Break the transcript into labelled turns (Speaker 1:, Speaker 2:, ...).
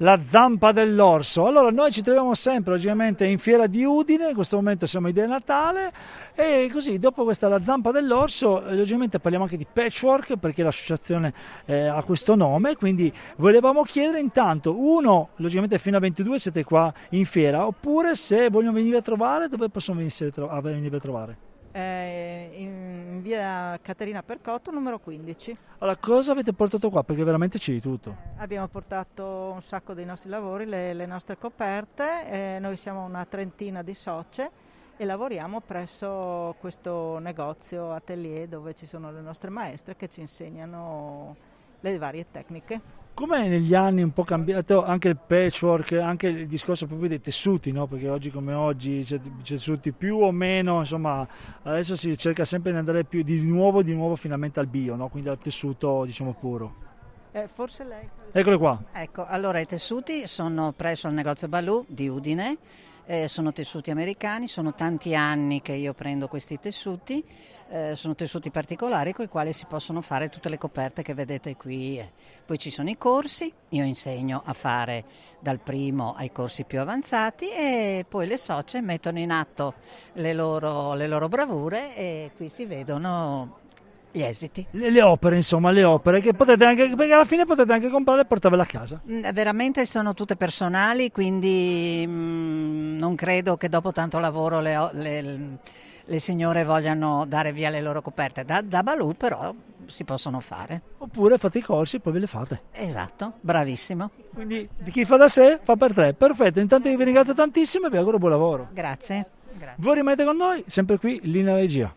Speaker 1: la zampa dell'orso. Allora, noi ci troviamo sempre, logicamente, in fiera di Udine, in questo momento siamo in Idea Natale, e così, dopo questa la zampa dell'orso, eh, logicamente parliamo anche di patchwork, perché l'associazione eh, ha questo nome, quindi volevamo chiedere intanto, uno, logicamente fino a 22 siete qua in fiera, oppure se vogliono venire a trovare, dove possono venire a trovare?
Speaker 2: Eh, in via Caterina Percotto numero 15.
Speaker 1: Allora, cosa avete portato qua? Perché veramente c'è di tutto.
Speaker 2: Eh, abbiamo portato un sacco dei nostri lavori, le, le nostre coperte, eh, noi siamo una trentina di socie e lavoriamo presso questo negozio atelier dove ci sono le nostre maestre che ci insegnano le varie tecniche.
Speaker 1: Come negli anni un po' cambiato anche il patchwork, anche il discorso proprio dei tessuti, no? perché oggi come oggi c'è tessuti più o meno, insomma adesso si cerca sempre di andare più di nuovo, di nuovo finalmente al bio, no? quindi al tessuto diciamo puro.
Speaker 2: Eh, forse lei.
Speaker 1: Eccole qua.
Speaker 3: Ecco, allora i tessuti sono presso il negozio Balù di Udine, eh, sono tessuti americani, sono tanti anni che io prendo questi tessuti, eh, sono tessuti particolari con i quali si possono fare tutte le coperte che vedete qui. Poi ci sono i corsi, io insegno a fare dal primo ai corsi più avanzati e poi le socie mettono in atto le loro, le loro bravure e qui si vedono gli esiti.
Speaker 1: Le, le, opere, insomma, le opere che potete anche, perché alla fine potete anche comprare e portarvele a casa.
Speaker 3: Mm, veramente sono tutte personali, quindi mh, mm, non credo che dopo tanto lavoro le, le, le, signore vogliano dare via le loro coperte. Da, da Balù però si possono fare.
Speaker 1: Oppure fate i corsi e poi ve le fate.
Speaker 3: Esatto, bravissimo.
Speaker 1: Quindi di chi fa da sé fa per tre. Perfetto, intanto vi ringrazio tantissimo e vi auguro buon lavoro.
Speaker 3: Grazie.
Speaker 1: Grazie. Voi rimanete con noi, sempre qui, linea regia.